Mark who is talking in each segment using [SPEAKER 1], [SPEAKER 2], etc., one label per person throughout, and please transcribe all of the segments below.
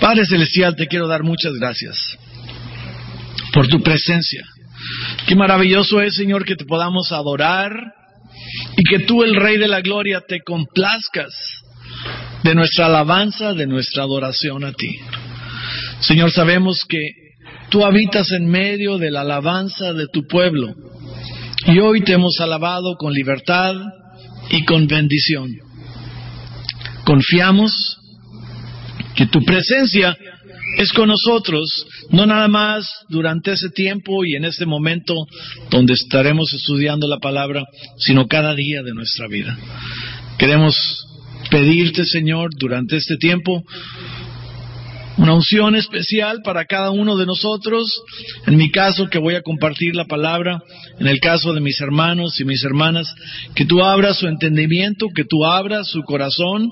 [SPEAKER 1] Padre Celestial, te quiero dar muchas gracias por tu presencia. Qué maravilloso es, Señor, que te podamos adorar y que tú, el Rey de la Gloria, te complazcas de nuestra alabanza, de nuestra adoración a ti. Señor, sabemos que tú habitas en medio de la alabanza de tu pueblo y hoy te hemos alabado con libertad y con bendición. Confiamos que tu presencia es con nosotros, no nada más durante ese tiempo y en este momento donde estaremos estudiando la palabra, sino cada día de nuestra vida. Queremos pedirte, Señor, durante este tiempo, una unción especial para cada uno de nosotros. En mi caso, que voy a compartir la palabra, en el caso de mis hermanos y mis hermanas, que tú abras su entendimiento, que tú abras su corazón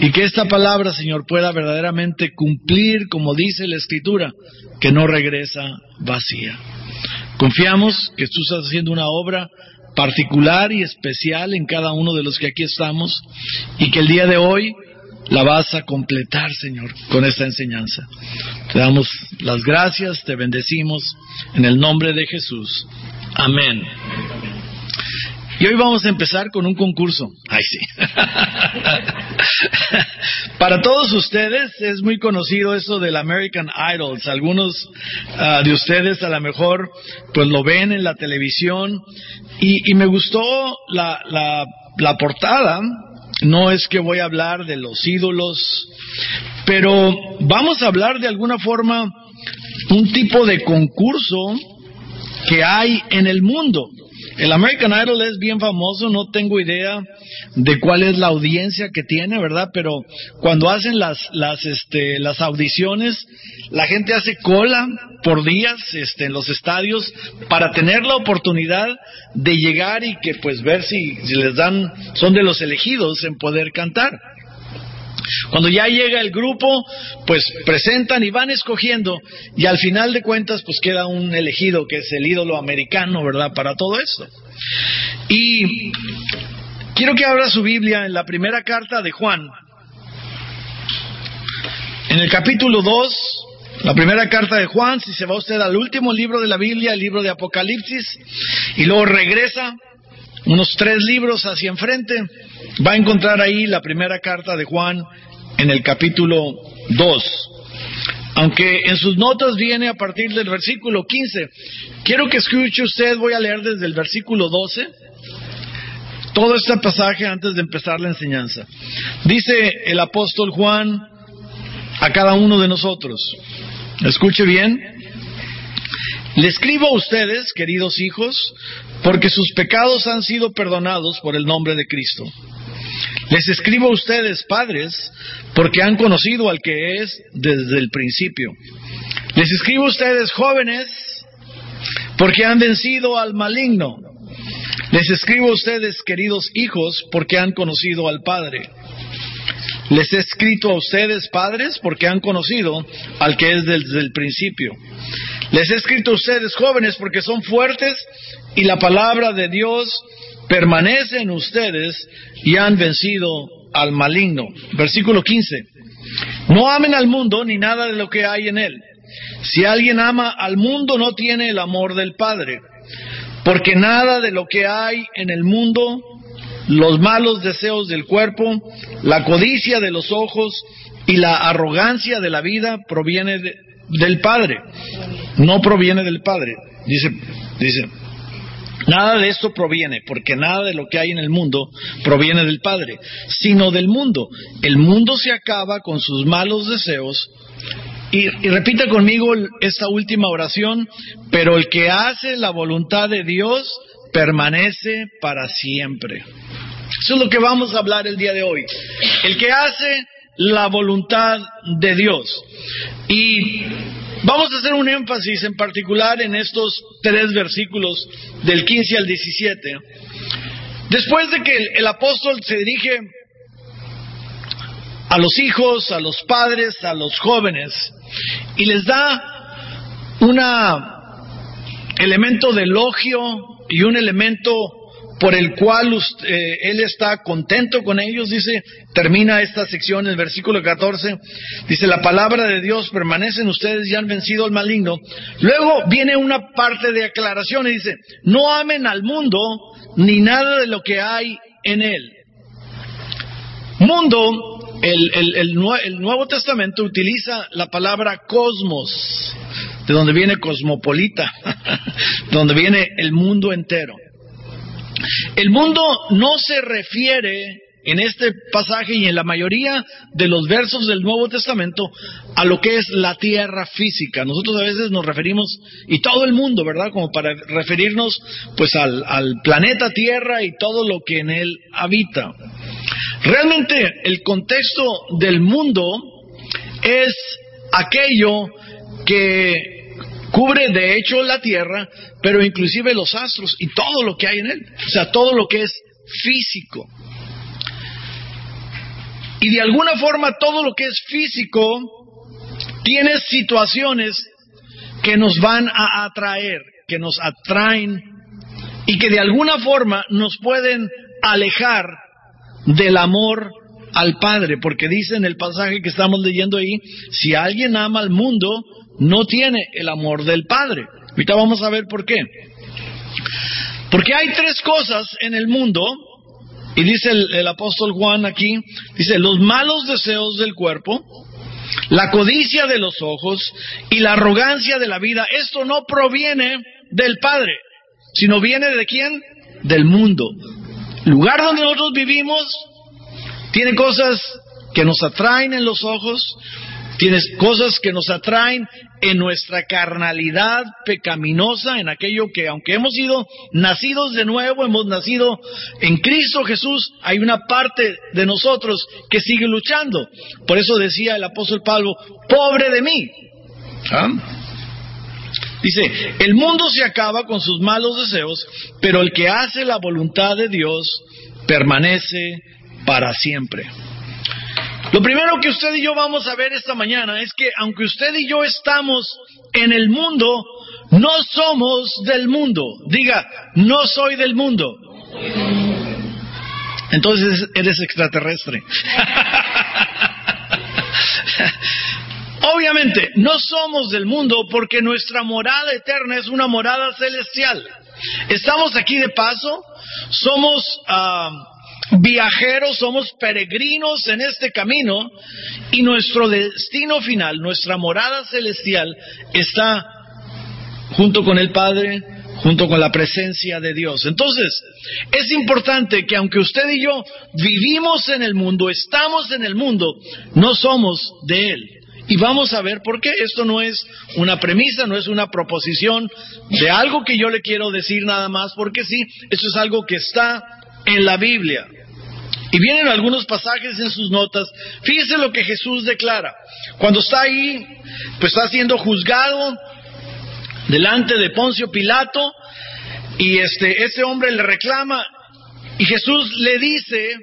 [SPEAKER 1] y que esta palabra, Señor, pueda verdaderamente cumplir, como dice la Escritura, que no regresa vacía. Confiamos que tú estás haciendo una obra particular y especial en cada uno de los que aquí estamos y que el día de hoy la vas a completar, Señor, con esta enseñanza. Te damos las gracias, te bendecimos en el nombre de Jesús. Amén. Y hoy vamos a empezar con un concurso. Ay, sí. Para todos ustedes es muy conocido eso del American Idols. Algunos ah, de ustedes a lo mejor pues lo ven en la televisión y, me gustó la, la, la portada. No es que voy a hablar de los ídolos, pero vamos a hablar de alguna forma un tipo de concurso que hay en el mundo. El American Idol es bien famoso, no tengo idea de cuál es la audiencia que tiene, ¿verdad? Pero cuando hacen las, las, este, las audiciones, la gente hace cola por días este, en los estadios para tener la oportunidad de llegar y que pues ver si, si les dan, son de los elegidos en poder cantar. Cuando ya llega el grupo, pues presentan y van escogiendo y al final de cuentas pues queda un elegido que es el ídolo americano, ¿verdad? Para todo esto. Y quiero que abra su Biblia en la primera carta de Juan. En el capítulo 2, la primera carta de Juan, si se va usted al último libro de la Biblia, el libro de Apocalipsis, y luego regresa unos tres libros hacia enfrente, va a encontrar ahí la primera carta de Juan en el capítulo 2. Aunque en sus notas viene a partir del versículo 15. Quiero que escuche usted, voy a leer desde el versículo 12 todo este pasaje antes de empezar la enseñanza. Dice el apóstol Juan a cada uno de nosotros, escuche bien, le escribo a ustedes, queridos hijos, porque sus pecados han sido perdonados por el nombre de Cristo. Les escribo a ustedes, padres, porque han conocido al que es desde el principio. Les escribo a ustedes, jóvenes, porque han vencido al maligno. Les escribo a ustedes, queridos hijos, porque han conocido al Padre. Les he escrito a ustedes, padres, porque han conocido al que es desde el principio. Les he escrito a ustedes, jóvenes, porque son fuertes y la palabra de Dios permanece en ustedes y han vencido al maligno. Versículo 15. No amen al mundo ni nada de lo que hay en él. Si alguien ama al mundo no tiene el amor del Padre, porque nada de lo que hay en el mundo, los malos deseos del cuerpo, la codicia de los ojos y la arrogancia de la vida proviene del Padre, no proviene del Padre. Dice, dice, Nada de esto proviene, porque nada de lo que hay en el mundo proviene del Padre, sino del mundo. El mundo se acaba con sus malos deseos. Y, repita conmigo esta última oración, pero el que hace la voluntad de Dios permanece para siempre. Eso es lo que vamos a hablar el día de hoy. El que hace la voluntad de Dios. Y Vamos a hacer un énfasis en particular en estos tres versículos del 15 al 17. Después de que el, apóstol se dirige a los hijos, a los padres, a los jóvenes, y les da un elemento de elogio y un elemento por el cual eh, Él está contento con ellos, dice, termina esta sección, el versículo 14, dice, la palabra de Dios permanece en ustedes y han vencido al maligno. Luego viene una parte de aclaración y dice, no amen al mundo ni nada de lo que hay en él. Mundo, el, el Nuevo Testamento utiliza la palabra cosmos, de donde viene cosmopolita, donde viene el mundo entero. El mundo no se refiere en este pasaje y en la mayoría de los versos del Nuevo Testamento a lo que es la tierra física. Nosotros a veces nos referimos, y todo el mundo, ¿verdad? Como para referirnos pues al, al planeta Tierra y todo lo que en él habita. Realmente el contexto del mundo es aquello que Cubre de hecho la tierra, pero inclusive los astros y todo lo que hay en él. O sea, todo lo que es físico. Y de alguna forma todo lo que es físico tiene situaciones que nos van a atraer, que nos atraen y que de alguna forma nos pueden alejar del amor al Padre, porque dice en el pasaje que estamos leyendo ahí, si alguien ama al mundo, no tiene el amor del Padre. Ahorita vamos a ver por qué. Porque hay tres cosas en el mundo, y dice el, apóstol Juan aquí, dice, los malos deseos del cuerpo, la codicia de los ojos y la arrogancia de la vida. Esto no proviene del Padre, sino viene de quién? Del mundo. El lugar donde nosotros vivimos tiene cosas que nos atraen en los ojos, Tienes cosas que nos atraen en nuestra carnalidad pecaminosa, en aquello que aunque hemos sido nacidos de nuevo, hemos nacido en Cristo Jesús, hay una parte de nosotros que sigue luchando. Por eso decía el apóstol Pablo, pobre de mí. ¿Ah? Dice, el mundo se acaba con sus malos deseos, pero el que hace la voluntad de Dios permanece para siempre. Lo primero que usted y yo vamos a ver esta mañana es que aunque usted y yo estamos en el mundo, no somos del mundo. Diga, no soy del mundo. Entonces eres extraterrestre. Obviamente, no somos del mundo porque nuestra morada eterna es una morada celestial. Estamos aquí de paso, somos... Ah, viajeros, somos peregrinos en este camino y nuestro destino final, nuestra morada celestial está junto con el Padre, junto con la presencia de Dios. Entonces, es importante que aunque usted y yo vivimos en el mundo, estamos en el mundo, no somos de Él. Y vamos a ver por qué. Esto no es una premisa, no es una proposición de algo que yo le quiero decir nada más, porque sí, esto es algo que está en la Biblia. Y vienen algunos pasajes en sus notas. Fíjese lo que Jesús declara. Cuando está ahí, pues está siendo juzgado delante de Poncio Pilato y este ese hombre le reclama y Jesús le dice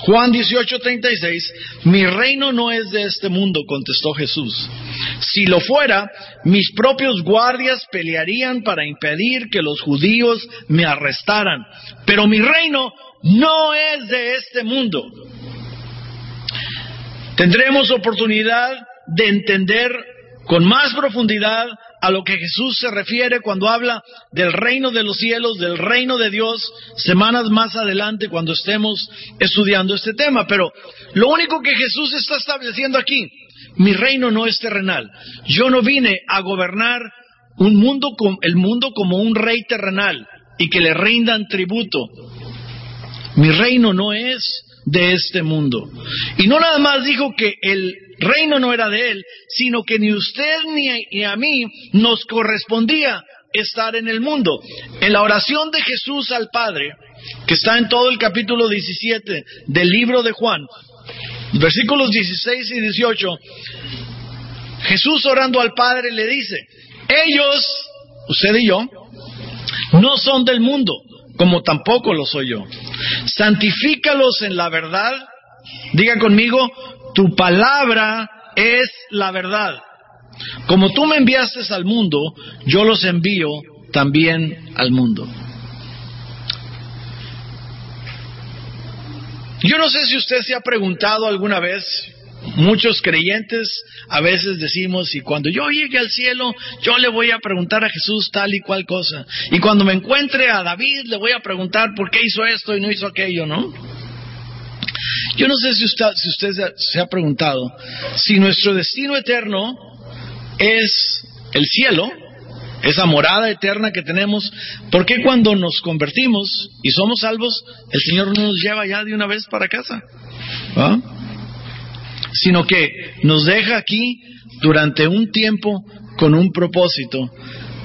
[SPEAKER 1] Juan 18:36, mi reino no es de este mundo, contestó Jesús. Si lo fuera, mis propios guardias pelearían para impedir que los judíos me arrestaran. Pero mi reino no es de este mundo. Tendremos oportunidad de entender con más profundidad a lo que Jesús se refiere cuando habla del reino de los cielos, del reino de Dios, semanas más adelante cuando estemos estudiando este tema. Pero lo único que Jesús está estableciendo aquí, mi reino no es terrenal. Yo no vine a gobernar un mundo, el mundo como un rey terrenal y que le rindan tributo. Mi reino no es de este mundo. Y no nada más dijo que el reino no era de él, sino que ni usted ni a mí nos correspondía estar en el mundo. En la oración de Jesús al Padre, que está en todo el capítulo 17 del libro de Juan, versículos 16 y 18, Jesús orando al Padre le dice, ellos, usted y yo, no son del mundo, como tampoco lo soy yo. Santifícalos en la verdad. Diga conmigo, tu palabra es la verdad. Como tú me enviaste al mundo, yo los envío también al mundo. Yo no sé si usted se ha preguntado alguna vez, muchos creyentes a veces decimos, y cuando yo llegue al cielo, yo le voy a preguntar a Jesús tal y cual cosa. Y cuando me encuentre a David, le voy a preguntar por qué hizo esto y no hizo aquello, ¿no? Yo no sé si usted, si usted se ha preguntado si nuestro destino eterno es el cielo, esa morada eterna que tenemos, ¿por qué cuando nos convertimos y somos salvos, el Señor no nos lleva ya de una vez para casa? ¿Ah? Sino que nos deja aquí durante un tiempo con un propósito.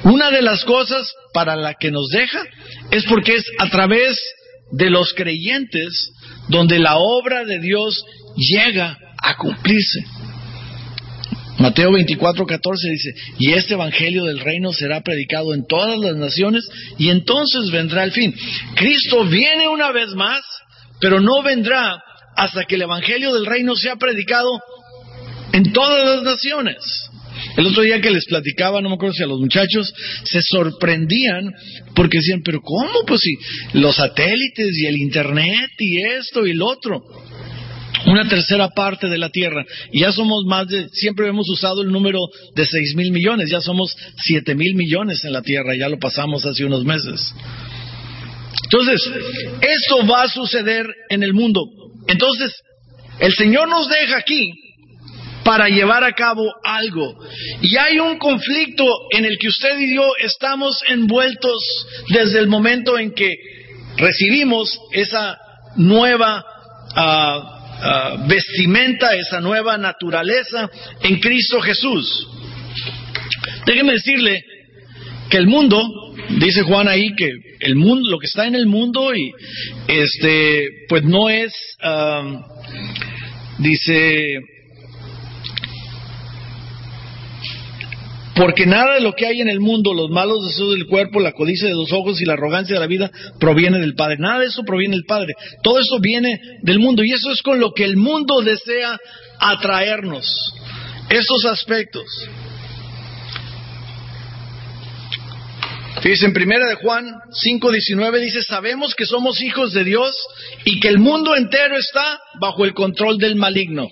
[SPEAKER 1] Una de las cosas para la que nos deja es porque es a través de los creyentes donde la obra de Dios llega a cumplirse. Mateo 24, 14 dice, y este Evangelio del reino será predicado en todas las naciones y entonces vendrá el fin. Cristo viene una vez más, pero no vendrá hasta que el Evangelio del reino sea predicado en todas las naciones. El otro día que les platicaba, no me acuerdo si a los muchachos, se sorprendían porque decían, pero ¿cómo? Pues si los satélites y el Internet y esto y lo otro una tercera parte de la tierra. Y ya somos más de, siempre hemos usado el número de seis mil millones, ya somos siete mil millones en la tierra, ya lo pasamos hace unos meses. Entonces, esto va a suceder en el mundo. Entonces, el Señor nos deja aquí para llevar a cabo algo. Y hay un conflicto en el que usted y yo estamos envueltos desde el momento en que recibimos esa nueva uh, Ah, vestimenta, esa nueva naturaleza en Cristo Jesús. Déjeme decirle que el mundo, dice Juan ahí que el mundo, lo que está en el mundo y este, pues no es, ah, dice, Porque nada de lo que hay en el mundo, los malos deseos del cuerpo, la codicia de los ojos y la arrogancia de la vida, proviene del Padre. Nada de eso proviene del Padre. Todo eso viene del mundo. Y eso es con lo que el mundo desea atraernos. Esos aspectos. Fíjense, en primera de Juan 5.19 dice, sabemos que somos hijos de Dios y que el mundo entero está bajo el control del maligno.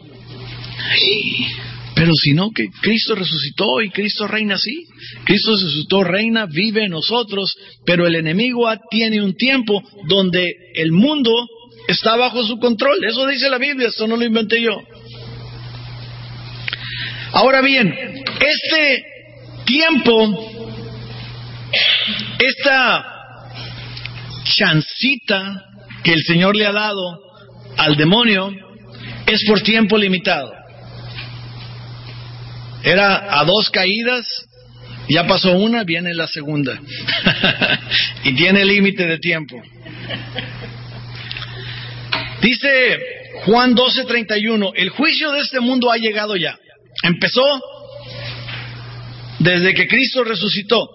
[SPEAKER 1] Pero si no, que Cristo resucitó y Cristo reina así. Cristo resucitó, reina, vive en nosotros, pero el enemigo tiene un tiempo donde el mundo está bajo su control. Eso dice la Biblia, esto no lo inventé yo. Ahora bien, este tiempo, esta chancita que el Señor le ha dado al demonio es por tiempo limitado. Era a dos caídas, ya pasó una, viene la segunda. y tiene límite de tiempo. Dice Juan 12:31, el juicio de este mundo ha llegado ya. Empezó desde que Cristo resucitó.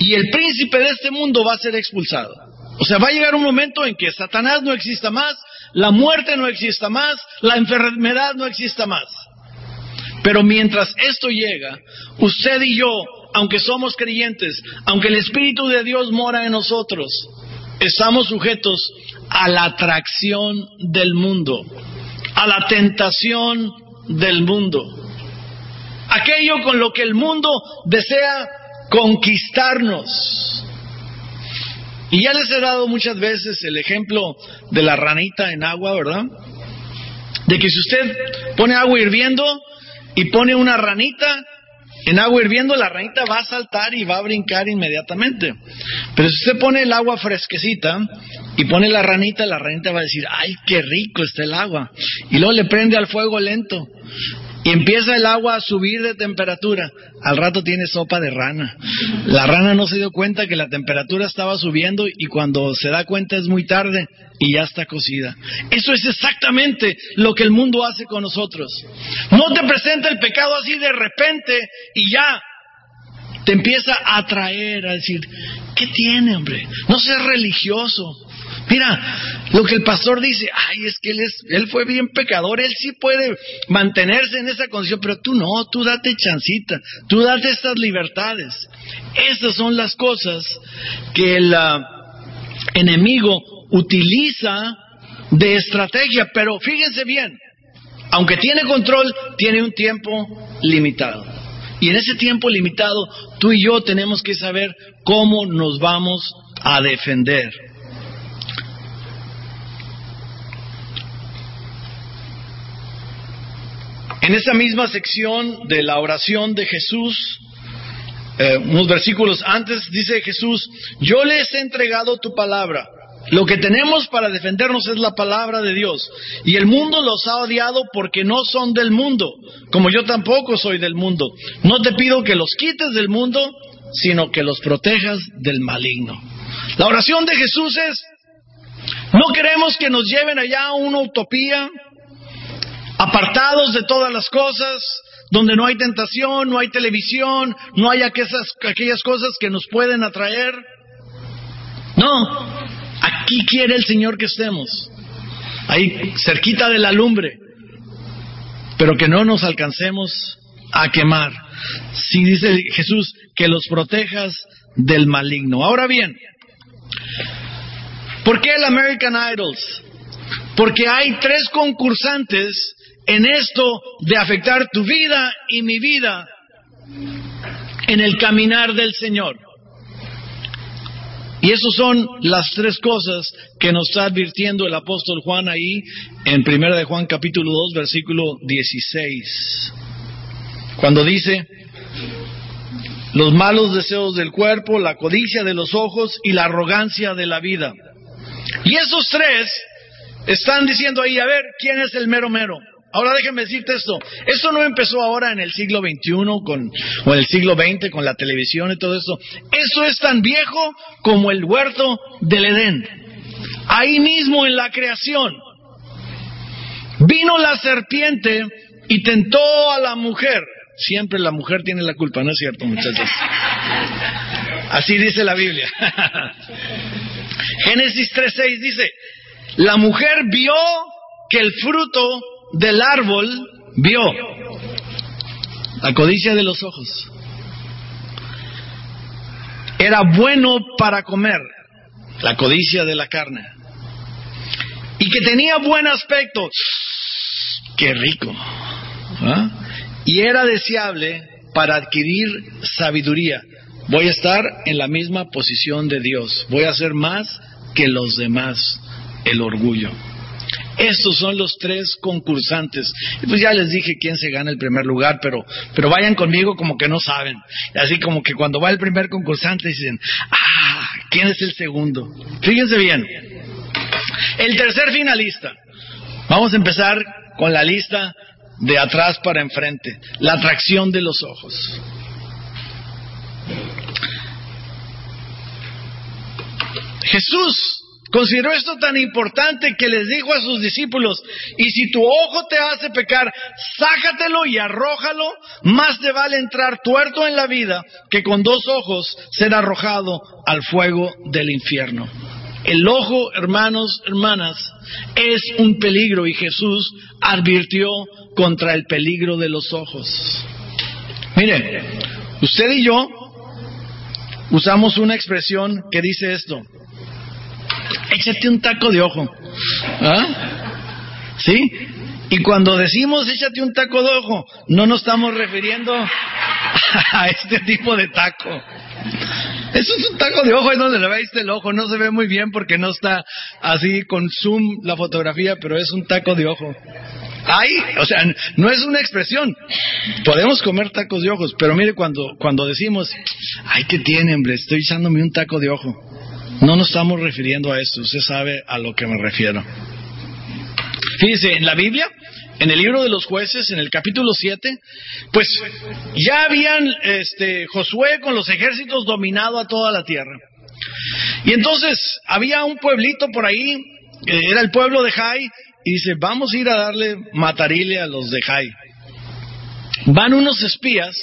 [SPEAKER 1] Y el príncipe de este mundo va a ser expulsado. O sea, va a llegar un momento en que Satanás no exista más, la muerte no exista más, la enfermedad no exista más. Pero mientras esto llega, usted y yo, aunque somos creyentes, aunque el Espíritu de Dios mora en nosotros, estamos sujetos a la atracción del mundo, a la tentación del mundo. Aquello con lo que el mundo desea conquistarnos. Y ya les he dado muchas veces el ejemplo de la ranita en agua, ¿verdad? De que si usted pone agua hirviendo, y pone una ranita en agua hirviendo, la ranita va a saltar y va a brincar inmediatamente. Pero si usted pone el agua fresquecita y pone la ranita, la ranita va a decir, ay, qué rico está el agua. Y luego le prende al fuego lento y empieza el agua a subir de temperatura. Al rato tiene sopa de rana. La rana no se dio cuenta que la temperatura estaba subiendo y cuando se da cuenta es muy tarde y ya está cocida. Eso es exactamente lo que el mundo hace con nosotros. No te presenta el pecado así de repente y ya te empieza a atraer, a decir, ¿qué tiene, hombre? No seas religioso. Mira, lo que el pastor dice, ay, es que él, es, él fue bien pecador, él sí puede mantenerse en esa condición, pero tú no, tú date chancita, tú date estas libertades. Esas son las cosas que el ah, enemigo utiliza de estrategia, pero fíjense bien, aunque tiene control, tiene un tiempo limitado. Y en ese tiempo limitado, tú y yo tenemos que saber cómo nos vamos a defender. En esa misma sección de la oración de Jesús, eh, unos versículos antes, dice Jesús, yo les he entregado tu palabra. Lo que tenemos para defendernos es la palabra de Dios. Y el mundo los ha odiado porque no son del mundo, como yo tampoco soy del mundo. No te pido que los quites del mundo, sino que los protejas del maligno. La oración de Jesús es, no queremos que nos lleven allá a una utopía, apartados de todas las cosas, donde no hay tentación, no hay televisión, no hay aquellas, aquellas cosas que nos pueden atraer. No, aquí quiere el Señor que estemos, ahí cerquita de la lumbre, pero que no nos alcancemos a quemar. Si dice Jesús, que los protejas del maligno. Ahora bien, ¿por qué el American Idols? Porque hay tres concursantes en esto de afectar tu vida y mi vida en el caminar del Señor. Y esas son las tres cosas que nos está advirtiendo el apóstol Juan ahí en 1 de Juan capítulo 2 versículo 16. Cuando dice, los malos deseos del cuerpo, la codicia de los ojos y la arrogancia de la vida. Y esos tres están diciendo ahí, a ver, ¿quién es el mero mero? Ahora déjenme decirte esto, esto no empezó ahora en el siglo XXI con, o en el siglo XX con la televisión y todo esto. Esto es tan viejo como el huerto del Edén. Ahí mismo en la creación. Vino la serpiente y tentó a la mujer. Siempre la mujer tiene la culpa, ¿no es cierto, muchachos? Así dice la Biblia. Génesis 3.6 dice, la mujer vio que el fruto del árbol vio la codicia de los ojos. Era bueno para comer, la codicia de la carne. Y que tenía buen aspecto. Qué rico. ¿Ah? Y era deseable para adquirir sabiduría. Voy a estar en la misma posición de Dios. Voy a ser más que los demás. El orgullo. Estos son los tres concursantes. Y pues ya les dije quién se gana el primer lugar, pero, pero vayan conmigo como que no saben. Así como que cuando va el primer concursante dicen, ah, ¿quién es el segundo? Fíjense bien. El tercer finalista. Vamos a empezar con la lista de atrás para enfrente. La atracción de los ojos. Jesús Consideró esto tan importante que les dijo a sus discípulos, y si tu ojo te hace pecar, sácatelo y arrójalo, más te vale entrar tuerto en la vida que con dos ojos ser arrojado al fuego del infierno. El ojo, hermanos, hermanas, es un peligro y Jesús advirtió contra el peligro de los ojos. Miren, usted y yo usamos una expresión que dice esto, échate un taco de ojo. ¿Ah? ¿Sí? Y cuando decimos échate un taco de ojo, no nos estamos refiriendo a este tipo de taco. Eso es un taco de ojo, es donde le veis el ojo. No se ve muy bien porque no está así con zoom la fotografía, pero es un taco de ojo. Ay, o sea, no es una expresión. Podemos comer tacos de ojos, pero mire cuando, cuando decimos, ay, ¿qué tiene, hombre? Estoy echándome un taco de ojo. No nos estamos refiriendo a esto, usted sabe a lo que me refiero. Fíjese, en la Biblia, en el libro de los jueces, en el capítulo 7, pues ya habían este, Josué con los ejércitos dominado a toda la tierra. Y entonces había un pueblito por ahí, era el pueblo de Jai, y dice, vamos a ir a darle matarile a los de Jai. Van unos espías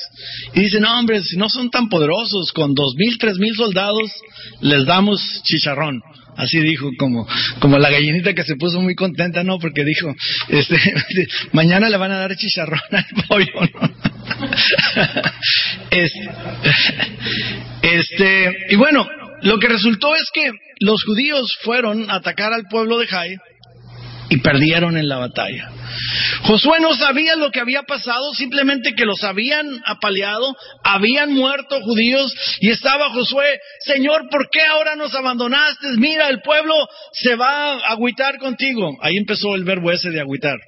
[SPEAKER 1] y dicen, no hombre, si no son tan poderosos, con dos mil, tres mil soldados les damos chicharrón. Así dijo, como, como la gallinita que se puso muy contenta, ¿no? Porque dijo, este, mañana le van a dar chicharrón al pollo, ¿no? Este, y bueno, lo que resultó es que los judíos fueron a atacar al pueblo de Jai y perdieron en la batalla. Josué no sabía lo que había pasado, simplemente que los habían apaleado, habían muerto judíos y estaba Josué, Señor, ¿por qué ahora nos abandonaste? Mira, el pueblo se va a agüitar contigo. Ahí empezó el verbo ese de agüitar.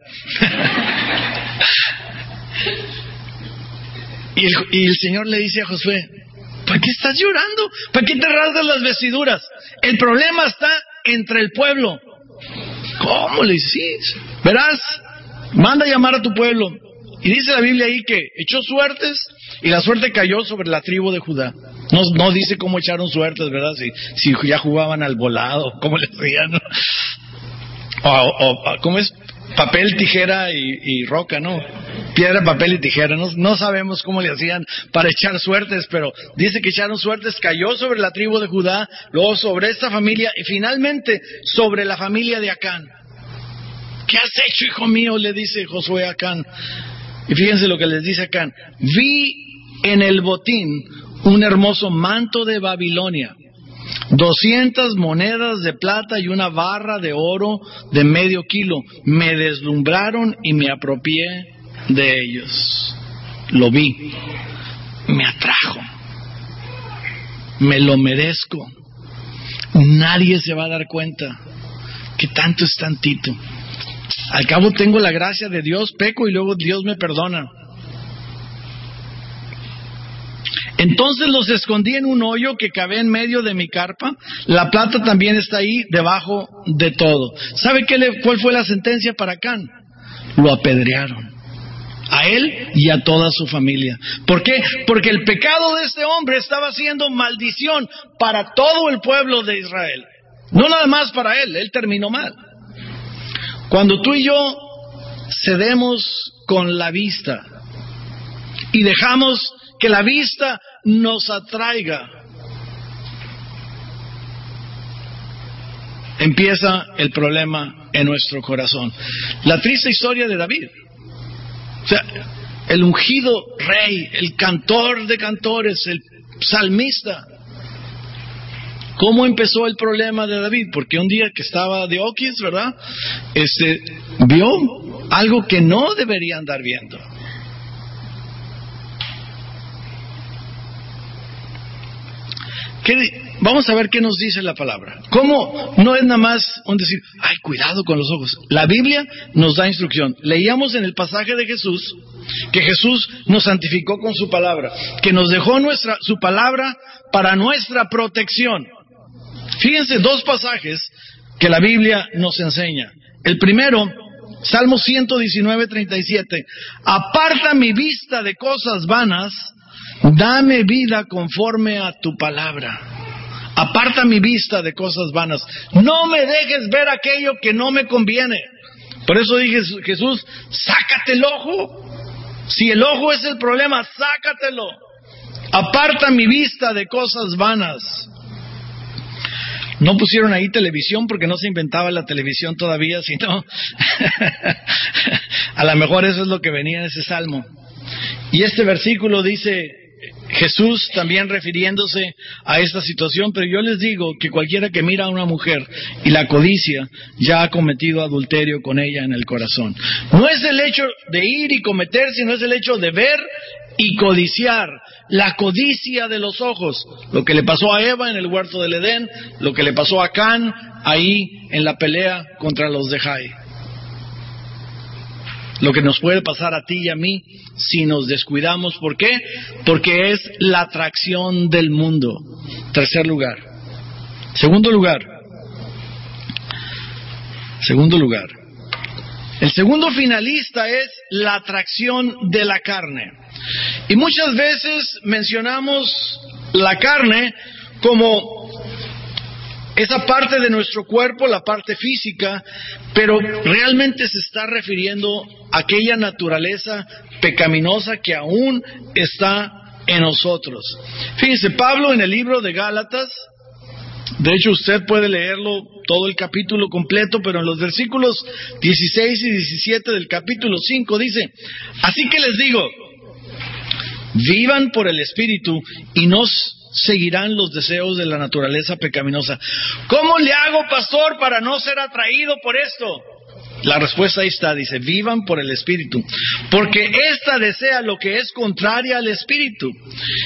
[SPEAKER 1] y, el, Señor le dice a Josué, ¿para qué estás llorando? ¿Para qué te rasgas las vestiduras? El problema está entre el pueblo. ¿Cómo le dices? Verás, manda a llamar a tu pueblo. Y dice la Biblia ahí que echó suertes y la suerte cayó sobre la tribu de Judá. No, no dice cómo echaron suertes, ¿verdad? Si, si ya jugaban al volado, cómo le hacían. O, ¿Cómo es? Papel, tijera y, roca, ¿no? Piedra, papel y tijera. No, sabemos cómo le hacían para echar suertes, pero dice que echaron suertes, cayó sobre la tribu de Judá, luego sobre esta familia y finalmente sobre la familia de Acán. ¿Qué has hecho, hijo mío? le dice Josué a Acán. Y fíjense lo que les dice Acán. Vi en el botín un hermoso manto de Babilonia, doscientas monedas de plata y una barra de oro de medio kilo. Me deslumbraron y me apropié de ellos. Lo vi, me atrajo, me lo merezco. Nadie se va a dar cuenta que tanto es tantito. Al cabo tengo la gracia de Dios, peco y luego Dios me perdona. Entonces los escondí en un hoyo que cabe en medio de mi carpa. La plata también está ahí debajo de todo. ¿Sabe qué le, cuál fue la sentencia para Can? Lo apedrearon. A él y a toda su familia. ¿Por qué? Porque el pecado de este hombre estaba siendo maldición para todo el pueblo de Israel. No nada más para él, él terminó mal. Cuando tú y yo cedemos con la vista y dejamos que la vista nos atraiga, empieza el problema en nuestro corazón. La triste historia de David. O sea, el ungido rey, el cantor de cantores, el salmista. ¿Cómo empezó el problema de David? Porque un día que estaba de Oquis, ¿verdad? Este, vio algo que no debería andar viendo. Vamos a ver qué nos dice la palabra. ¿Cómo no es nada más un decir, ay, cuidado con los ojos? La Biblia nos da instrucción. Leíamos en el pasaje de Jesús que Jesús nos santificó con su palabra, que nos dejó nuestra, su palabra para nuestra protección. Fíjense dos pasajes que la Biblia nos enseña. El primero, Salmo 119, 37. Aparta mi vista de cosas vanas, dame vida conforme a tu palabra. Aparta mi vista de cosas vanas. No me dejes ver aquello que no me conviene. Por eso dije Jesús, sácate el ojo. Si el ojo es el problema, sácatelo. Aparta mi vista de cosas vanas. No pusieron ahí televisión porque no se inventaba la televisión todavía, sino a lo mejor eso es lo que venía en ese salmo. Y este versículo dice Jesús también refiriéndose a esta situación, pero yo les digo que cualquiera que mira a una mujer y la codicia ya ha cometido adulterio con ella en el corazón. No es el hecho de ir y cometer, sino es el hecho de ver y codiciar, la codicia de los ojos, lo que le pasó a Eva en el huerto del Edén, lo que le pasó a Can ahí en la pelea contra los de Jai. Lo que nos puede pasar a ti y a mí si nos descuidamos, ¿por qué? Porque es la atracción del mundo. Tercer lugar. Segundo lugar. Segundo lugar. El segundo finalista es la atracción de la carne. Y muchas veces mencionamos la carne como esa parte de nuestro cuerpo, la parte física, pero realmente se está refiriendo a aquella naturaleza pecaminosa que aún está en nosotros. Fíjense, Pablo en el libro de Gálatas, de hecho usted puede leerlo todo el capítulo completo, pero en los versículos 16 y 17 del capítulo 5 dice, así que les digo, vivan por el Espíritu y no seguirán los deseos de la naturaleza pecaminosa. ¿Cómo le hago, pastor, para no ser atraído por esto? La respuesta ahí está, dice, vivan por el Espíritu, porque ésta desea lo que es contraria al Espíritu,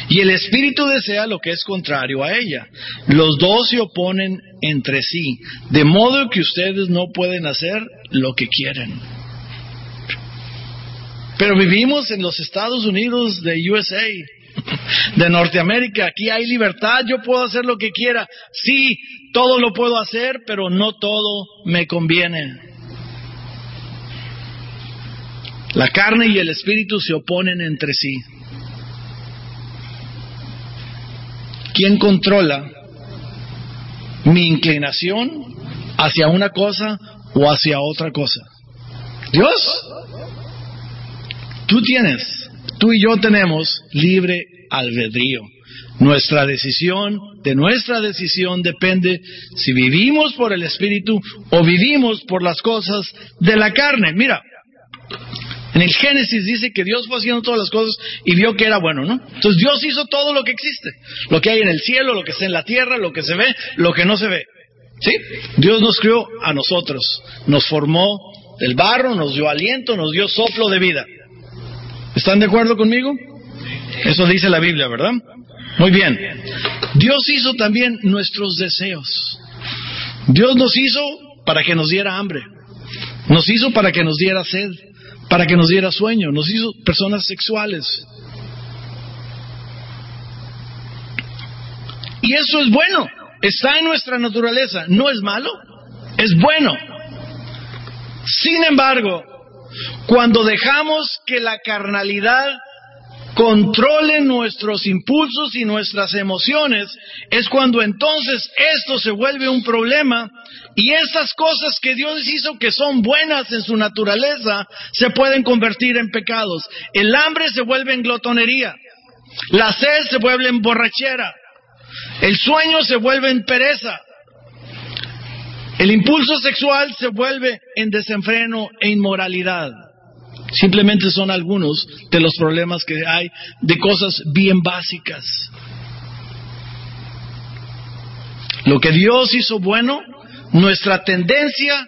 [SPEAKER 1] y el Espíritu desea lo que es contrario a ella. Los dos se oponen entre sí, de modo que ustedes no pueden hacer lo que quieren. Pero vivimos en los Estados Unidos de USA, de Norteamérica. Aquí hay libertad, yo puedo hacer lo que quiera. Sí, todo lo puedo hacer, pero no todo me conviene. La carne y el espíritu se oponen entre sí. ¿Quién controla mi inclinación hacia una cosa o hacia otra cosa? Dios. Tú tienes, tú y yo tenemos libre albedrío. Nuestra decisión, de nuestra decisión depende si vivimos por el Espíritu o vivimos por las cosas de la carne. Mira, en el Génesis dice que Dios fue haciendo todas las cosas y vio que era bueno, ¿no? Entonces Dios hizo todo lo que existe, lo que hay en el cielo, lo que está en la tierra, lo que se ve, lo que no se ve. ¿Sí? Dios nos creó a nosotros, nos formó del barro, nos dio aliento, nos dio soplo de vida. ¿Están de acuerdo conmigo? Eso dice la Biblia, ¿verdad? Muy bien. Dios hizo también nuestros deseos. Dios nos hizo para que nos diera hambre. Nos hizo para que nos diera sed para que nos diera sueño, nos hizo personas sexuales. Y eso es bueno, está en nuestra naturaleza, no es malo, es bueno. Sin embargo, cuando dejamos que la carnalidad controle nuestros impulsos y nuestras emociones, es cuando entonces esto se vuelve un problema y estas cosas que Dios hizo que son buenas en su naturaleza se pueden convertir en pecados. El hambre se vuelve en glotonería, la sed se vuelve en borrachera, el sueño se vuelve en pereza, el impulso sexual se vuelve en desenfreno e inmoralidad. Simplemente son algunos de los problemas que hay de cosas bien básicas. Lo que Dios hizo bueno, nuestra tendencia,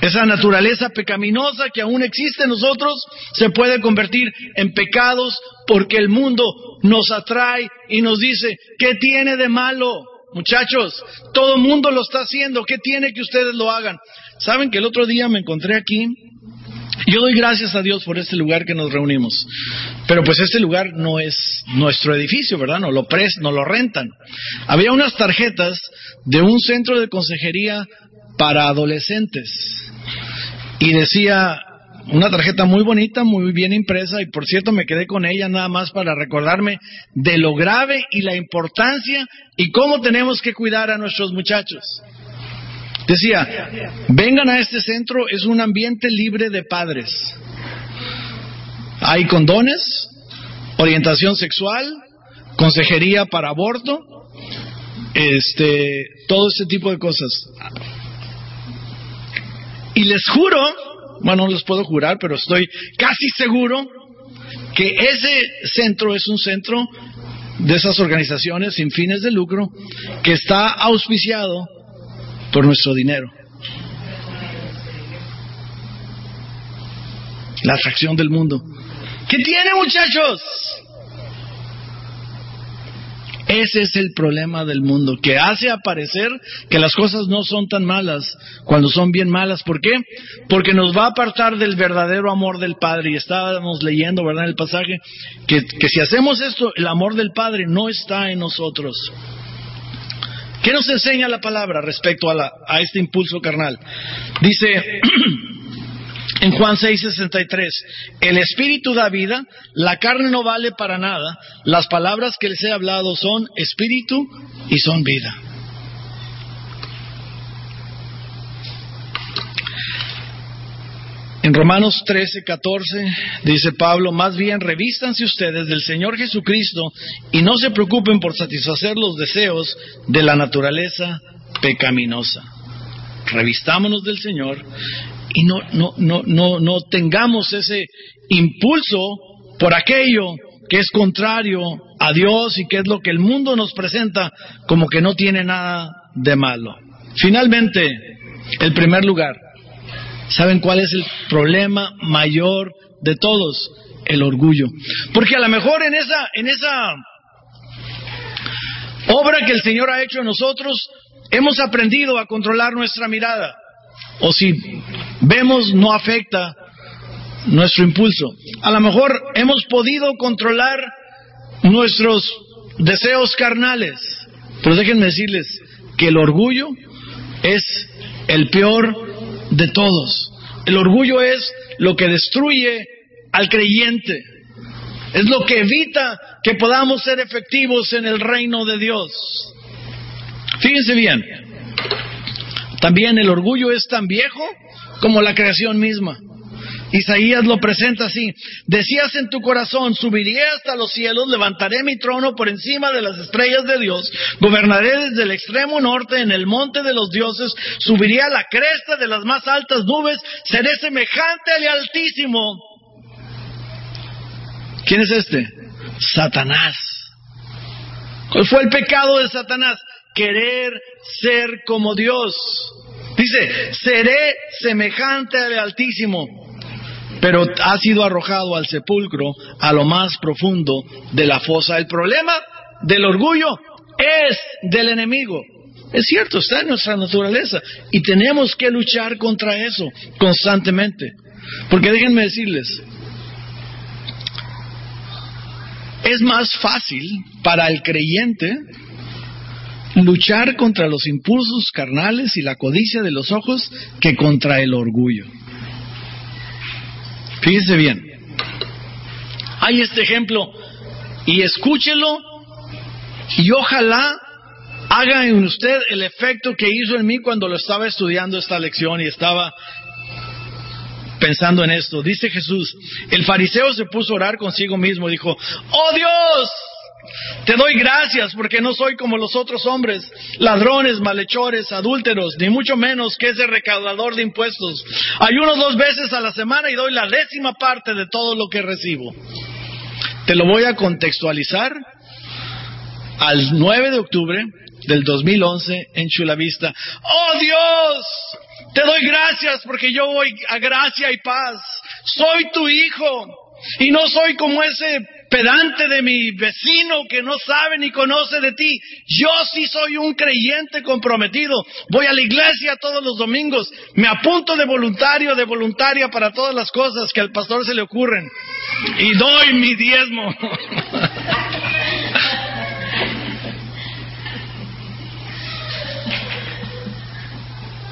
[SPEAKER 1] esa naturaleza pecaminosa que aún existe en nosotros, se puede convertir en pecados porque el mundo nos atrae y nos dice, ¿qué tiene de malo? Muchachos, todo el mundo lo está haciendo, ¿qué tiene que ustedes lo hagan? ¿Saben que el otro día me encontré aquí yo doy gracias a Dios por este lugar que nos reunimos. Pero pues este lugar no es nuestro edificio, ¿verdad? No lo pres, no lo rentan. Había unas tarjetas de un centro de consejería para adolescentes. Y decía una tarjeta muy bonita, muy bien impresa, y por cierto me quedé con ella nada más para recordarme de lo grave y la importancia y cómo tenemos que cuidar a nuestros muchachos. Decía, vengan a este centro, es un ambiente libre de padres. Hay condones, orientación sexual, consejería para aborto, este, todo ese tipo de cosas. Y les juro, bueno, no les puedo jurar, pero estoy casi seguro que ese centro es un centro de esas organizaciones sin fines de lucro que está auspiciado por nuestro dinero. La atracción del mundo. ¿Qué tiene muchachos? Ese es el problema del mundo, que hace aparecer que las cosas no son tan malas cuando son bien malas. ¿Por qué? Porque nos va a apartar del verdadero amor del Padre. Y estábamos leyendo, ¿verdad?, el pasaje, que, que si hacemos esto, el amor del Padre no está en nosotros. ¿Qué nos enseña la palabra respecto a, a este impulso carnal? Dice en Juan 6:63, el espíritu da vida, la carne no vale para nada, las palabras que les he hablado son espíritu y son vida. En Romanos 13, 14 dice Pablo, más bien revístanse ustedes del Señor Jesucristo y no se preocupen por satisfacer los deseos de la naturaleza pecaminosa. Revistámonos del Señor y no, no, no, no, no tengamos ese impulso por aquello que es contrario a Dios y que es lo que el mundo nos presenta como que no tiene nada de malo. Finalmente, el primer lugar. ¿Saben cuál es el problema mayor de todos? El orgullo. Porque a lo mejor en esa, en esa obra que el Señor ha hecho en nosotros, hemos aprendido a controlar nuestra mirada. O si vemos, no afecta nuestro impulso. A lo mejor hemos podido controlar nuestros deseos carnales. Pero déjenme decirles que el orgullo es el peor de todos. El orgullo es lo que destruye al creyente. Es lo que evita que podamos ser efectivos en el reino de Dios. Fíjense bien, también el orgullo es tan viejo como la creación misma. Isaías lo presenta así. Decías en tu corazón, subiré hasta los cielos, levantaré mi trono por encima de las estrellas de Dios, gobernaré desde el extremo norte en el monte de los dioses, subiré a la cresta de las más altas nubes, seré semejante al Altísimo. ¿Quién es este? Satanás. ¿Cuál fue el pecado de Satanás? Querer ser como Dios. Dice, seré semejante al Altísimo pero ha sido arrojado al sepulcro, a lo más profundo de la fosa. El problema del orgullo es del enemigo. Es cierto, está en nuestra naturaleza y tenemos que luchar contra eso constantemente. Porque déjenme decirles, es más fácil para el creyente luchar contra los impulsos carnales y la codicia de los ojos que contra el orgullo. Fíjese bien. Hay este ejemplo y escúchelo y ojalá haga en usted el efecto que hizo en mí cuando lo estaba estudiando esta lección y estaba pensando en esto. Dice Jesús, el fariseo se puso a orar consigo mismo dijo, oh Dios, te doy gracias porque no soy como los otros hombres, ladrones, malhechores, adúlteros, ni mucho menos que ese recaudador de impuestos. Ayuno dos veces a la semana y doy la décima parte de todo lo que recibo. Te lo voy a contextualizar al 9 de octubre del 2011 en Chula Vista. ¡Oh Dios! Te doy gracias porque yo voy a gracia y paz. Soy tu hijo y no soy como ese pedante de mi vecino que no sabe ni conoce de ti. Yo sí soy un creyente comprometido. Voy a la iglesia todos los domingos. Me apunto de voluntario, de voluntaria para todas las cosas que al pastor se le ocurren. Y doy mi diezmo.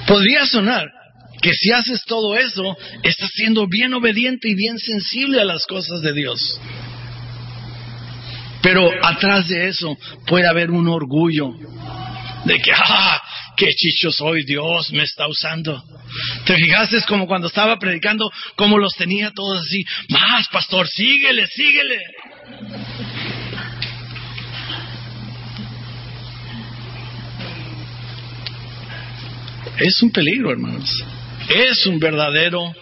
[SPEAKER 1] Podría sonar que si haces todo eso, estás siendo bien obediente y bien sensible a las cosas de Dios. Pero atrás de eso puede haber un orgullo de que, ah, qué chicho soy, Dios me está usando. ¿Te fijaste? Es como cuando estaba predicando, como los tenía todos así, más, pastor, síguele, síguele. Es un peligro, hermanos. Es un verdadero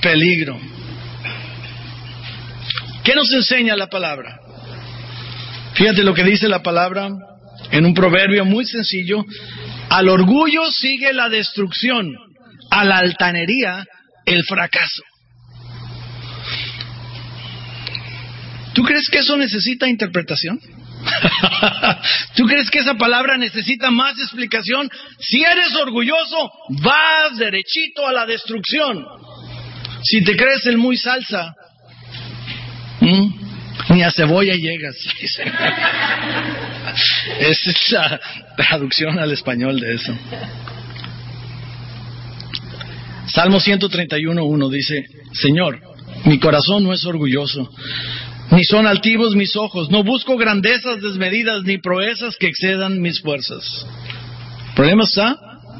[SPEAKER 1] peligro. ¿Qué nos enseña la palabra? Fíjate lo que dice la palabra en un proverbio muy sencillo. Al orgullo sigue la destrucción, a la altanería el fracaso. ¿Tú crees que eso necesita interpretación? ¿Tú crees que esa palabra necesita más explicación? Si eres orgulloso, vas derechito a la destrucción. Si te crees el muy salsa, ni a cebolla llegas. Esa es la traducción al español de eso. Salmo 131.1 dice, Señor, mi corazón no es orgulloso, ni son altivos mis ojos. No busco grandezas desmedidas ni proezas que excedan mis fuerzas. El problema está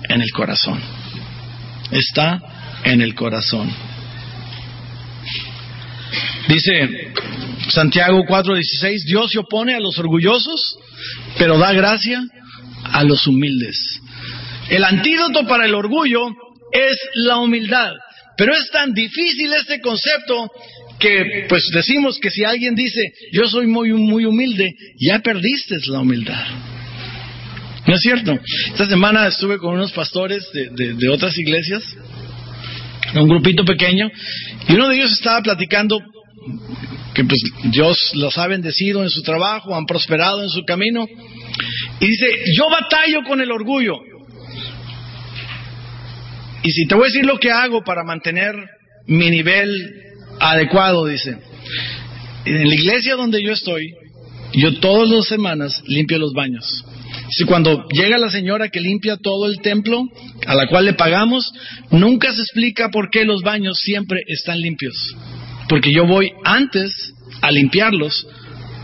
[SPEAKER 1] en el corazón. Está en el corazón. Dice Santiago 4:16, Dios se opone a los orgullosos, pero da gracia a los humildes. El antídoto para el orgullo es la humildad. Pero es tan difícil este concepto que pues decimos que si alguien dice yo soy muy, muy humilde, ya perdiste la humildad. ¿No es cierto? Esta semana estuve con unos pastores de, de otras iglesias, un grupito pequeño, y uno de ellos estaba platicando que pues Dios los ha bendecido en su trabajo, han prosperado en su camino, y dice, yo batallo con el orgullo. Y si te voy a decir lo que hago para mantener mi nivel adecuado, dice, en la iglesia donde yo estoy, yo todas las semanas limpio los baños. Si cuando llega la señora que limpia todo el templo, a la cual le pagamos, nunca se explica por qué los baños siempre están limpios. Porque yo voy antes a limpiarlos,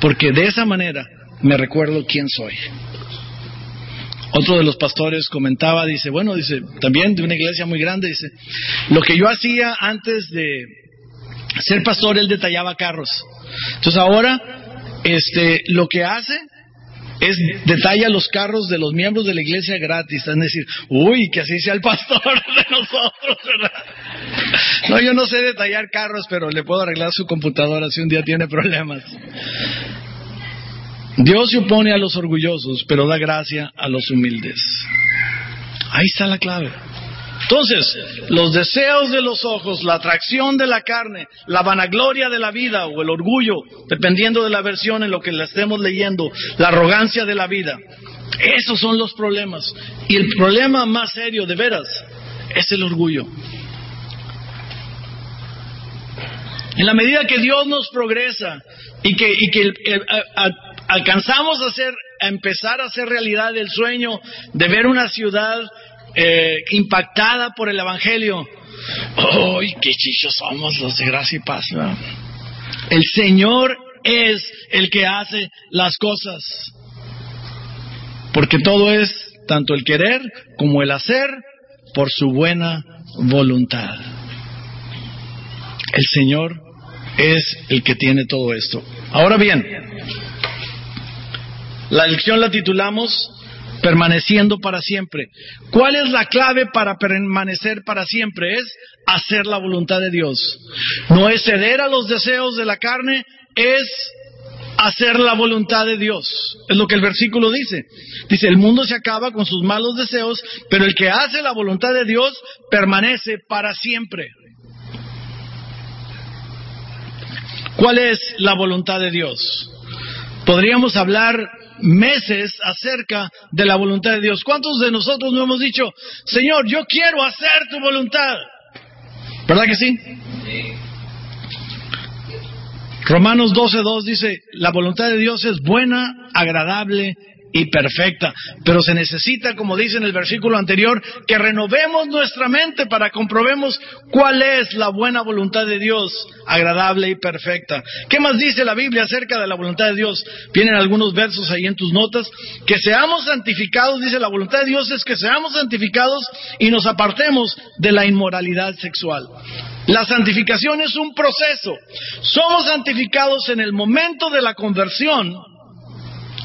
[SPEAKER 1] porque de esa manera me recuerdo quién soy. Otro de los pastores comentaba, dice, bueno, dice, también de una iglesia muy grande, dice, lo que yo hacía antes de ser pastor, él detallaba carros. Entonces ahora, este, lo que hace es detalla los carros de los miembros de la iglesia gratis, es decir, uy, que así sea el pastor de nosotros, ¿verdad? No, yo no sé detallar carros, pero le puedo arreglar su computadora si un día tiene problemas. Dios se opone a los orgullosos, pero da gracia a los humildes. Ahí está la clave. Entonces, los deseos de los ojos, la atracción de la carne, la vanagloria de la vida o el orgullo, dependiendo de la versión en lo que la estemos leyendo, la arrogancia de la vida, esos son los problemas. Y el problema más serio, de veras, es el orgullo. En la medida que Dios nos progresa y que, y que alcanzamos a, hacer, empezar a hacer realidad el sueño de ver una ciudad eh, impactada por el Evangelio. ¡Ay, qué chichos somos los de gracia y paz! El Señor es el que hace las cosas. Porque todo es, tanto el querer como el hacer, por su buena voluntad. El Señor es el que tiene todo esto. Ahora bien, la lección la titulamos permaneciendo para siempre. ¿Cuál es la clave para permanecer para siempre? Es hacer la voluntad de Dios. No es ceder a los deseos de la carne, es hacer la voluntad de Dios. Es lo que el versículo dice. Dice, el mundo se acaba con sus malos deseos, pero el que hace la voluntad de Dios permanece para siempre. ¿Cuál es la voluntad de Dios? Podríamos hablar meses acerca de la voluntad de Dios. ¿Cuántos de nosotros no hemos dicho, Señor, yo quiero hacer tu voluntad? ¿Verdad que sí? Romanos 12.2 dice, la voluntad de Dios es buena, agradable y perfecta. Pero se necesita, como dice en el versículo anterior, que renovemos nuestra mente para comprobemos cuál es la buena voluntad de Dios, agradable y perfecta. ¿Qué más dice la Biblia acerca de la voluntad de Dios? Vienen algunos versos ahí en tus notas. Que seamos santificados, dice la voluntad de Dios es que seamos santificados y nos apartemos de la inmoralidad sexual. La santificación es un proceso. Somos santificados en el momento de la conversión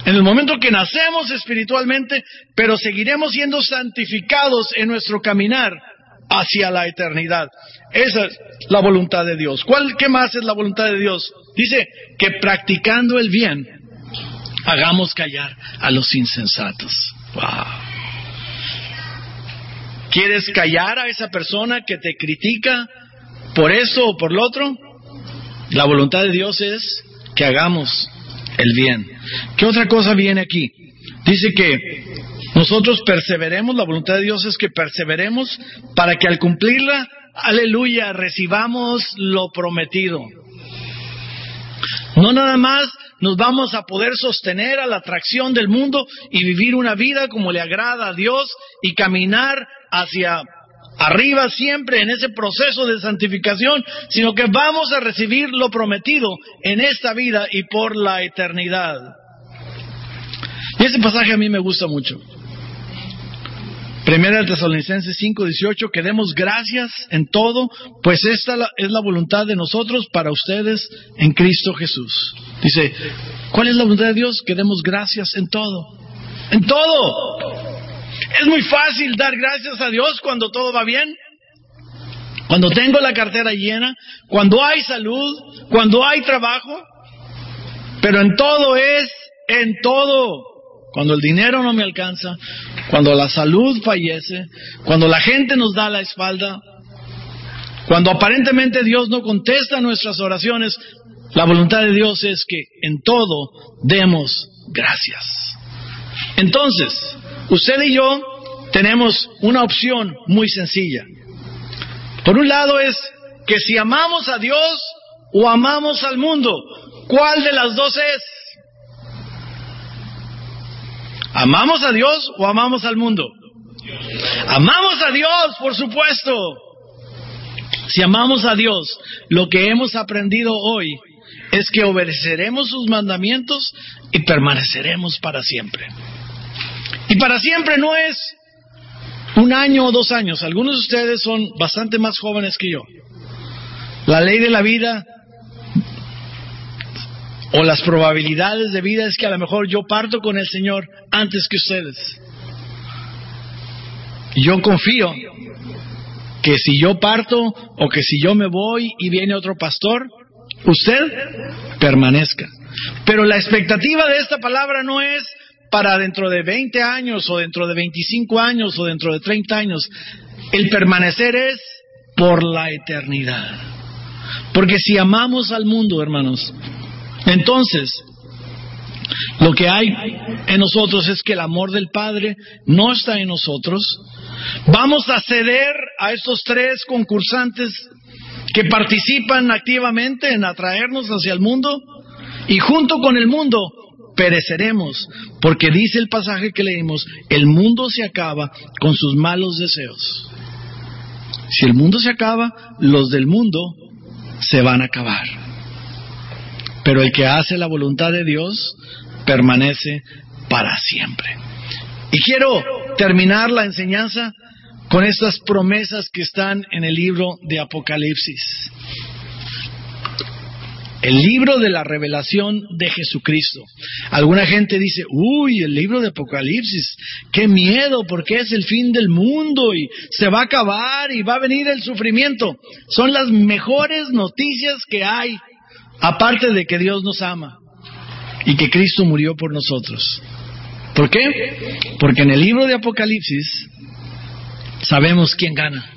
[SPEAKER 1] en el momento que nacemos espiritualmente, pero seguiremos siendo santificados en nuestro caminar hacia la eternidad. Esa es la voluntad de Dios. ¿Cuál, ¿Qué más es la voluntad de Dios? Dice que practicando el bien, hagamos callar a los insensatos. ¿Quieres callar a esa persona que te critica por eso o por lo otro? La voluntad de Dios es que hagamos el bien. ¿Qué otra cosa viene aquí? Dice que nosotros perseveremos, la voluntad de Dios es que perseveremos para que al cumplirla, aleluya, recibamos lo prometido. No nada más nos vamos a poder sostener a la atracción del mundo y vivir una vida como le agrada a Dios y caminar hacia arriba siempre en ese proceso de santificación, sino que vamos a recibir lo prometido en esta vida y por la eternidad. Y ese pasaje a mí me gusta mucho. Primera de Tesalonicenses 5:18, que demos gracias en todo, pues esta es la voluntad de nosotros para ustedes en Cristo Jesús. Dice, ¿cuál es la voluntad de Dios? Que demos gracias en todo. En todo. Es muy fácil dar gracias a Dios cuando todo va bien. Cuando tengo la cartera llena, cuando hay salud, cuando hay trabajo. Pero en todo es, en todo. cuando el dinero no me alcanza, cuando la salud fallece, cuando la gente nos da la espalda, cuando aparentemente Dios no contesta nuestras oraciones, la voluntad de Dios es que en todo demos gracias. Entonces, usted y yo tenemos una opción muy sencilla. Por un lado es que si amamos a Dios o amamos al mundo, ¿cuál de las dos es? ¿Amamos a Dios o amamos al mundo? Amamos a Dios, por supuesto. Si amamos a Dios, lo que hemos aprendido hoy es que obedeceremos sus mandamientos y permaneceremos para siempre. Y para siempre no es un año o dos años. Algunos de ustedes son bastante más jóvenes que yo. La ley de la vida o las probabilidades de vida es que a lo mejor yo parto con el Señor antes que ustedes. Yo confío que si yo parto o que si yo me voy y viene otro pastor, usted permanezca. Pero la expectativa de esta palabra no es para dentro de 20 años o dentro de 25 años o dentro de 30 años. El permanecer es por la eternidad. Porque si amamos al mundo, hermanos, entonces lo que hay en nosotros es que el amor del Padre no está en nosotros. Vamos a ceder a estos tres concursantes que participan activamente en atraernos hacia el mundo y junto con el mundo pereceremos, porque dice el pasaje que leímos, el mundo se acaba con sus malos deseos. Si el mundo se acaba, los del mundo se van a acabar. Pero el que hace la voluntad de Dios permanece para siempre. Y quiero terminar la enseñanza con estas promesas que están en el libro de Apocalipsis. El libro de la revelación de Jesucristo. Alguna gente dice, uy, el libro de Apocalipsis, qué miedo, porque es el fin del mundo y se va a acabar y va a venir el sufrimiento. Son las mejores noticias que hay, aparte de que Dios nos ama y que Cristo murió por nosotros. ¿Por qué? Porque en el libro de Apocalipsis sabemos quién gana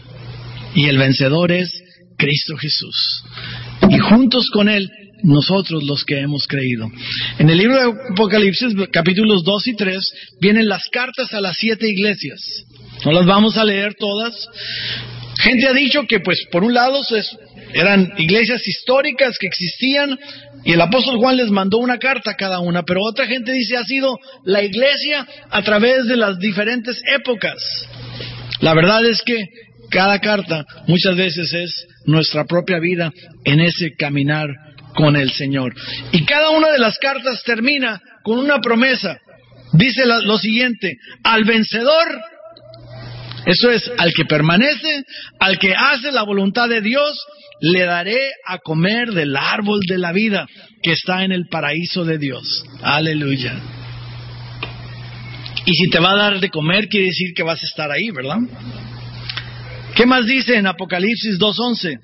[SPEAKER 1] y el vencedor es Cristo Jesús y juntos con Él nosotros los que hemos creído. En el libro de Apocalipsis, capítulos 2 y 3, vienen las cartas a las siete iglesias. No las vamos a leer todas. Gente ha dicho que, pues, por un lado, eran iglesias históricas que existían y el apóstol Juan les mandó una carta a cada una, pero otra gente dice ha sido la iglesia a través de las diferentes épocas. La verdad es que cada carta muchas veces es nuestra propia vida en ese caminar con el Señor. Y cada una de las cartas termina con una promesa. Dice lo siguiente, al vencedor, eso es, al que permanece, al que hace la voluntad de Dios, le daré a comer del árbol de la vida que está en el paraíso de Dios. Aleluya. Y si te va a dar de comer, quiere decir que vas a estar ahí, ¿verdad? ¿Qué más dice en Apocalipsis 2.11?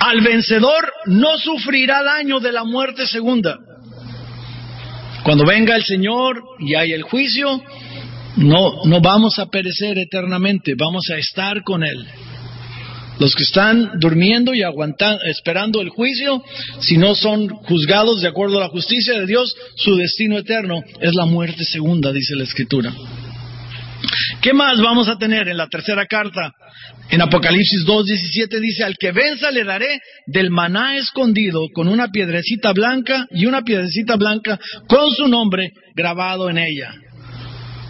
[SPEAKER 1] Al vencedor no sufrirá daño de la muerte segunda. Cuando venga el Señor y hay el juicio, no, no vamos a perecer eternamente, vamos a estar con Él. Los que están durmiendo y aguantando, esperando el juicio, si no son juzgados de acuerdo a la justicia de Dios, su destino eterno es la muerte segunda, dice la Escritura. ¿Qué más vamos a tener en la tercera carta? En Apocalipsis 2.17 dice, al que venza le daré del maná escondido con una piedrecita blanca y una piedrecita blanca con su nombre grabado en ella.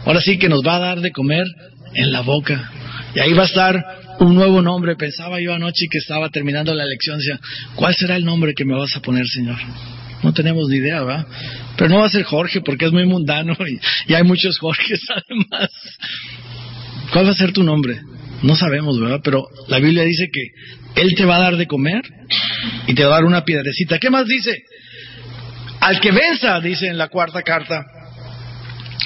[SPEAKER 1] Ahora sí que nos va a dar de comer en la boca. Y ahí va a estar un nuevo nombre. Pensaba yo anoche que estaba terminando la lección, decía, ¿cuál será el nombre que me vas a poner, Señor? No tenemos ni idea, ¿verdad? Pero no va a ser Jorge porque es muy mundano y, hay muchos Jorges además. ¿Cuál va a ser tu nombre? No sabemos, ¿verdad? Pero la Biblia dice que Él te va a dar de comer y te va a dar una piedrecita. ¿Qué más dice? Al que venza, dice en la cuarta carta,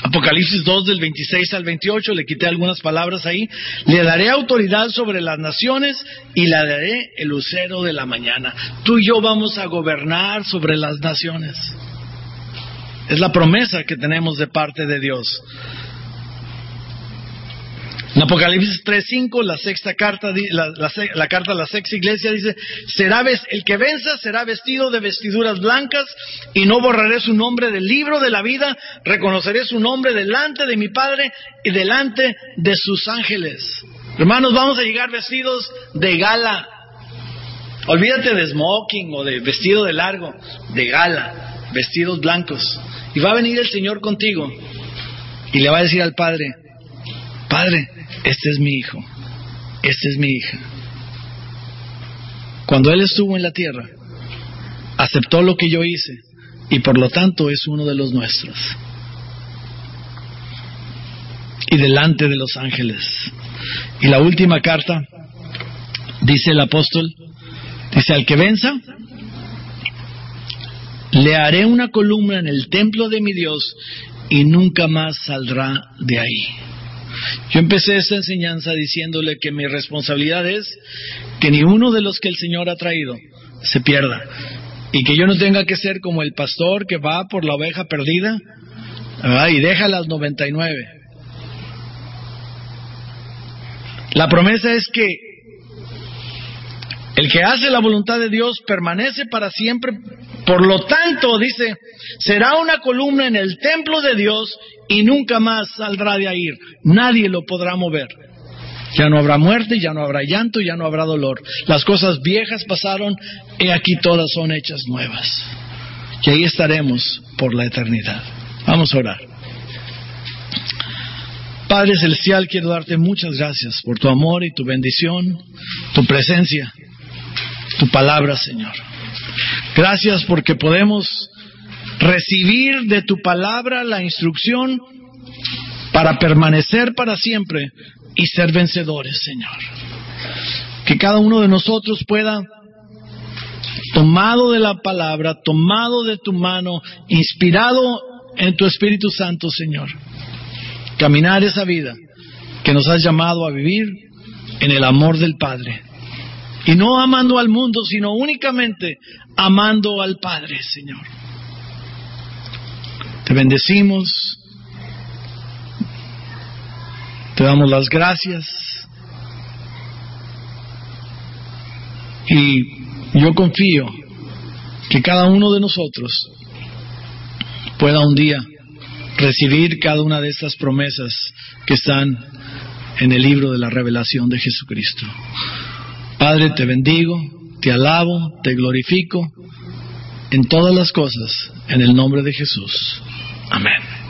[SPEAKER 1] Apocalipsis 2 del 26 al 28, le quité algunas palabras ahí, le daré autoridad sobre las naciones y le daré el lucero de la mañana. Tú y yo vamos a gobernar sobre las naciones. Es la promesa que tenemos de parte de Dios. En Apocalipsis 3.5, la sexta carta, la, carta a la sexta iglesia dice, será el que venza será vestido de vestiduras blancas y no borraré su nombre del libro de la vida, reconoceré su nombre delante de mi Padre y delante de sus ángeles. Hermanos, vamos a llegar vestidos de gala. Olvídate de smoking o de vestido de largo, de gala, vestidos blancos. Y va a venir el Señor contigo y le va a decir al Padre, Padre, este es mi hijo, esta es mi hija. Cuando Él estuvo en la tierra, aceptó lo que yo hice y por lo tanto es uno de los nuestros. Y delante de los ángeles. Y la última carta, dice el apóstol, dice, al que venza, le haré una columna en el templo de mi Dios y nunca más saldrá de ahí. Yo empecé esta enseñanza diciéndole que mi responsabilidad es que ni uno de los que el Señor ha traído se pierda y que yo no tenga que ser como el pastor que va por la oveja perdida y deja las 99. La promesa es que el que hace la voluntad de Dios permanece para siempre. Por lo tanto, dice, será una columna en el templo de Dios y nunca más saldrá de ahí. Nadie lo podrá mover. Ya no habrá muerte, ya no habrá llanto, ya no habrá dolor. Las cosas viejas pasaron y aquí todas son hechas nuevas. Y ahí estaremos por la eternidad. Vamos a orar. Padre Celestial, quiero darte muchas gracias por tu amor y tu bendición, tu presencia, tu palabra, Señor. Gracias porque podemos recibir de tu palabra la instrucción para permanecer para siempre y ser vencedores, Señor. Que cada uno de nosotros pueda, tomado de la palabra, tomado de tu mano, inspirado en tu Espíritu Santo, Señor, caminar esa vida que nos has llamado a vivir en el amor del Padre. Y no amando al mundo, sino únicamente amando al Padre, Señor. Te bendecimos, te damos las gracias y yo confío que cada uno de nosotros pueda un día recibir cada una de estas promesas que están en el libro de la revelación de Jesucristo. Padre, te bendigo, te alabo, te glorifico en todas las cosas, en el nombre de Jesús. Amén.